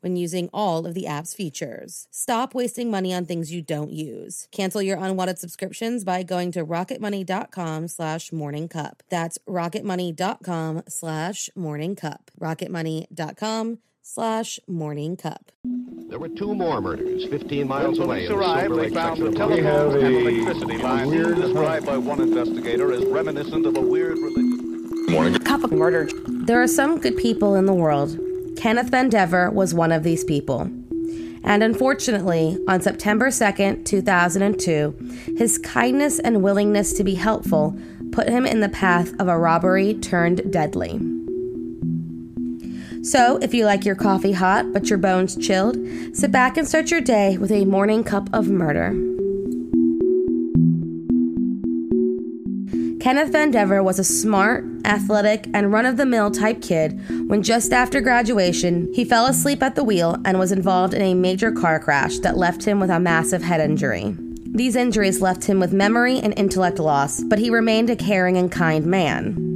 when using all of the app's features. Stop wasting money on things you don't use. Cancel your unwanted subscriptions by going to rocketmoney.com slash morningcup. That's rocketmoney.com slash morningcup. rocketmoney.com slash morning cup. There were two more murders 15 miles when away. police arrived, they found the telephones and electricity lines described by one investigator as reminiscent of a weird religion. Morning. Cup of murder. There are some good people in the world Kenneth Vandever was one of these people. And unfortunately, on September 2nd, 2002, his kindness and willingness to be helpful put him in the path of a robbery turned deadly. So, if you like your coffee hot but your bones chilled, sit back and start your day with a morning cup of murder. Kenneth Vandever was a smart, athletic, and run of the mill type kid when just after graduation, he fell asleep at the wheel and was involved in a major car crash that left him with a massive head injury. These injuries left him with memory and intellect loss, but he remained a caring and kind man.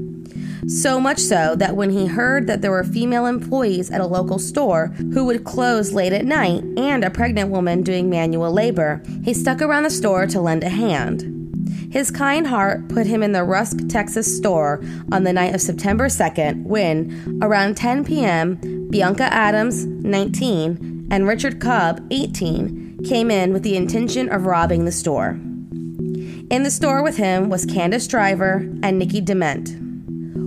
So much so that when he heard that there were female employees at a local store who would close late at night and a pregnant woman doing manual labor, he stuck around the store to lend a hand. His kind heart put him in the Rusk, Texas store on the night of September 2nd when, around 10 p.m., Beunka Adams, 19, and Richard Cobb, 18, came in with the intention of robbing the store. In the store with him was Candace Driver and Nikki Dement.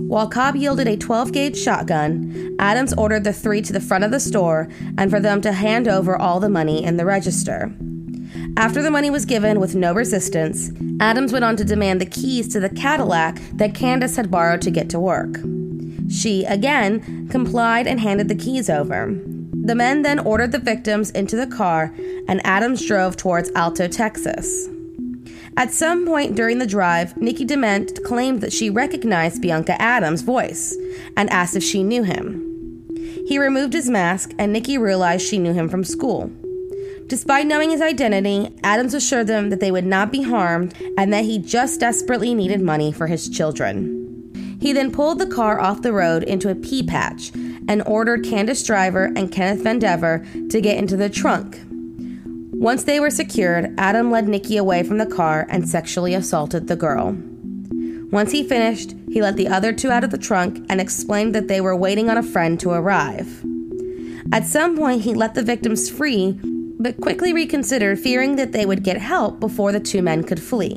While Cobb yielded a 12 gauge shotgun, Adams ordered the three to the front of the store and for them to hand over all the money in the register. After the money was given with no resistance, Adams went on to demand the keys to the Cadillac that Candace had borrowed to get to work. She, again, complied and handed the keys over. The men then ordered the victims into the car, and Adams drove towards Alto, Texas. At some point during the drive, Nikki Dement claimed that she recognized Beunka Adams' voice and asked if she knew him. He removed his mask, and Nikki realized she knew him from school. Despite knowing his identity, Adams assured them that they would not be harmed and that he just desperately needed money for his children. He then pulled the car off the road into a pea patch and ordered Candace Driver and Kenneth Vandever to get into the trunk. Once they were secured, Adam led Nikki away from the car and sexually assaulted the girl. Once he finished, he let the other two out of the trunk and explained that they were waiting on a friend to arrive. At some point, he let the victims free but quickly reconsidered, fearing that they would get help before the two men could flee.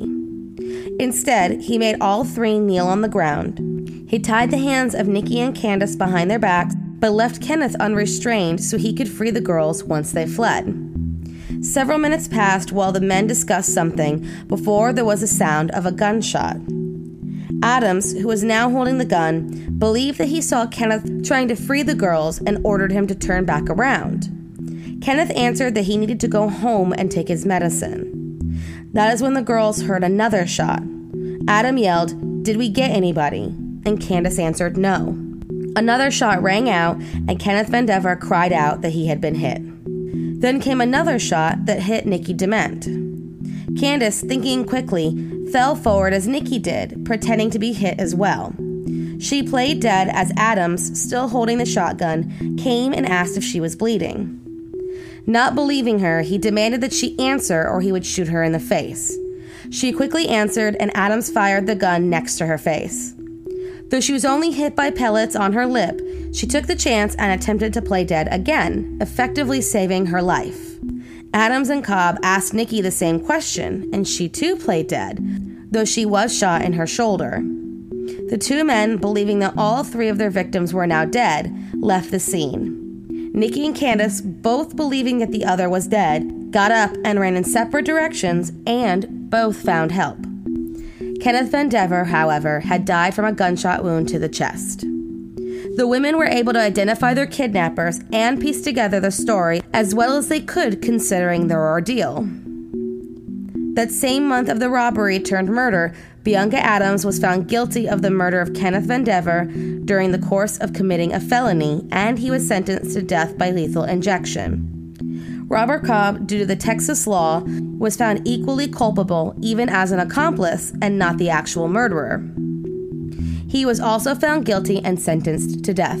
Instead, he made all three kneel on the ground. He tied the hands of Nikki and Candace behind their backs, but left Kenneth unrestrained so he could free the girls once they fled. Several minutes passed while the men discussed something before there was a sound of a gunshot. Adams, who was now holding the gun, believed that he saw Kenneth trying to free the girls and ordered him to turn back around. Kenneth answered that he needed to go home and take his medicine. That is when the girls heard another shot. Adam yelled, Did we get anybody? And Candace answered, No. Another shot rang out, and Kenneth Vandever cried out that he had been hit. Then came another shot that hit Nikki Dement. Candace, thinking quickly, fell forward as Nikki did, pretending to be hit as well. She played dead as Adams, still holding the shotgun, came and asked if she was bleeding. Not believing her, he demanded that she answer or he would shoot her in the face. She quickly answered, and Adams fired the gun next to her face. Though she was only hit by pellets on her lip, she took the chance and attempted to play dead again, effectively saving her life. Adams and Cobb asked Nikki the same question, and she too played dead, though she was shot in her shoulder. The two men, believing that all three of their victims were now dead, left the scene. Nikki and Candace, both believing that the other was dead, got up and ran in separate directions and both found help. Kenneth Vandever, however, had died from a gunshot wound to the chest. The women were able to identify their kidnappers and piece together the story as well as they could considering their ordeal. That same month of the robbery turned murder, Beunka Adams was found guilty of the murder of Kenneth Vandever during the course of committing a felony, and he was sentenced to death by lethal injection. Robert Cobb, due to the Texas law, was found equally culpable even as an accomplice and not the actual murderer. He was also found guilty and sentenced to death.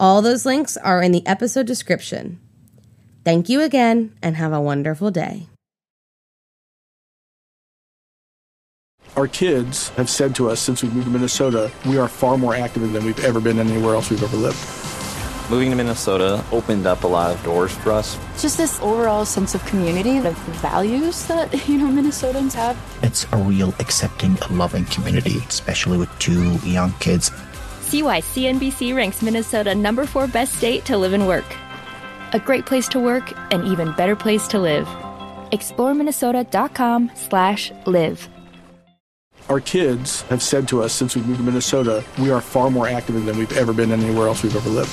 All those links are in the episode description. Thank you again and have a wonderful day. Our kids have said to us since we moved to Minnesota, we are far more active than we've ever been anywhere else we've ever lived. Moving to Minnesota opened up a lot of doors for us. Just this overall sense of community, of values that, you know, Minnesotans have. It's a real accepting, loving community, especially with two young kids See why CNBC ranks Minnesota number four best state to live and work. A great place to work, an even better place to live. ExploreMinnesota.com slash live. Our kids have said to us since we moved to Minnesota, we are far more active than we've ever been anywhere else we've ever lived.